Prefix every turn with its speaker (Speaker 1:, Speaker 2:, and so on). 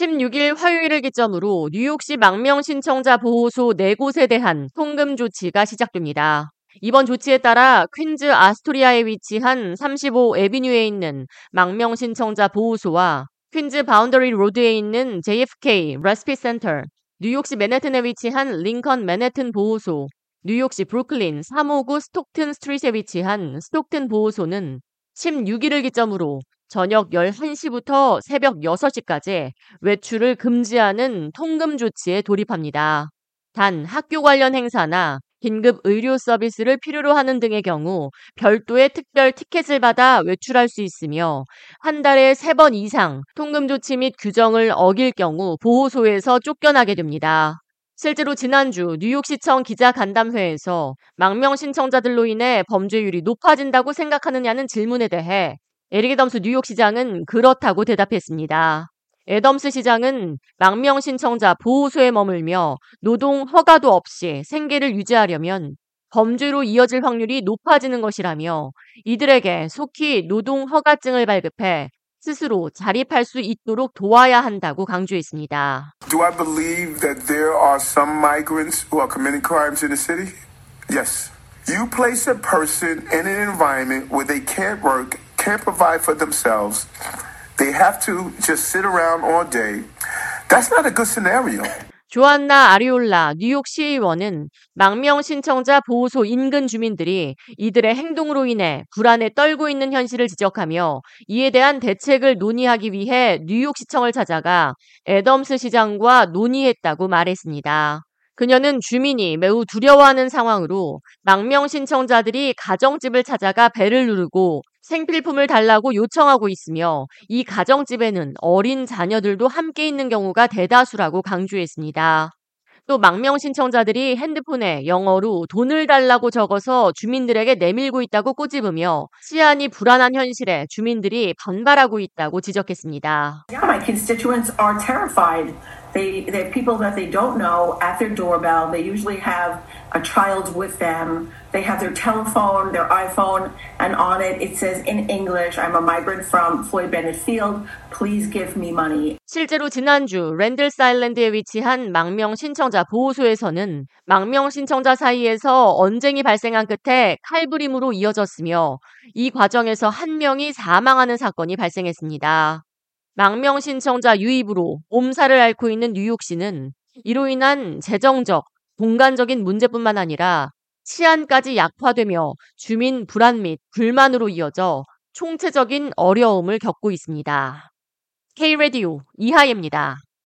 Speaker 1: 16일 화요일을 기점으로 뉴욕시 망명 신청자 보호소 4곳에 대한 통금 조치가 시작됩니다. 이번 조치에 따라 퀸즈 아스토리아에 위치한 35 avenue에 있는 망명 신청자 보호소와 퀸즈 바운더리 Road에 있는 JFK respite 센터, 뉴욕시 맨해튼에 위치한 링컨 맨해튼 보호소, 뉴욕시 브루클린 359 스톡튼 Street에 위치한 스톡튼 보호소는 16일을 기점으로 저녁 11시부터 새벽 6시까지 외출을 금지하는 통금 조치에 돌입합니다. 단 학교 관련 행사나 긴급 의료 서비스를 필요로 하는 등의 경우 별도의 특별 티켓을 받아 외출할 수 있으며 한 달에 세 번 이상 통금 조치 및 규정을 어길 경우 보호소에서 쫓겨나게 됩니다. 실제로 지난주 뉴욕시청 기자 간담회에서 망명 신청자들로 인해 범죄율이 높아진다고 생각하느냐는 질문에 대해 에릭 애덤스 뉴욕 시장은 그렇다고 대답했습니다. 애덤스 시장은 망명 신청자 보호소에 머물며 노동 허가도 없이 생계를 유지하려면 범죄로 이어질 확률이 높아지는 것이라며 이들에게 속히 노동 허가증을 발급해 스스로 자립할 수 있도록 도와야 한다고 강조했습니다.
Speaker 2: Do I believe that there are some migrants who are committing crimes in the city? Yes. You place a person in an environment where they can't work can't provide for themselves. They have to just sit around all day. That's not a good scenario.
Speaker 1: 조안나 아리올라 뉴욕 시의원은 망명 신청자 보호소 인근 주민들이 이들의 행동으로 인해 불안에 떨고 있는 현실을 지적하며 이에 대한 대책을 논의하기 위해 뉴욕시청을 찾아가 애덤스 시장과 논의했다고 말했습니다. 그녀는 주민이 매우 두려워하는 상황으로 망명 신청자들이 가정집을 찾아가 배를 누르고 생필품을 달라고 요청하고 있으며 이 가정집에는 어린 자녀들도 함께 있는 경우가 대다수라고 강조했습니다. 또 망명 신청자들이 핸드폰에 영어로 돈을 달라고 적어서 주민들에게 내밀고 있다고 꼬집으며 치안이 불안한 현실에 주민들이 반발하고 있다고 지적했습니다.
Speaker 3: Yeah, They, they're people that they don't know at their doorbell. They usually have a child with them. They have their telephone, their iPhone, and on it it says in English, I'm a migrant from Floyd Bennett Field. Please give me money.
Speaker 1: 실제로 지난주 랜들스 아일랜드에 위치한 망명 신청자 보호소에서는 망명 신청자 사이에서 언쟁이 발생한 끝에 칼부림으로 이어졌으며 이 과정에서 한 명이 사망하는 사건이 발생했습니다. 망명 신청자 유입으로 몸살을 앓고 있는 뉴욕시는 이로 인한 재정적, 공간적인 문제뿐만 아니라 치안까지 약화되며 주민 불안 및 불만으로 이어져 총체적인 어려움을 겪고 있습니다. K-Radio 이하예입니다.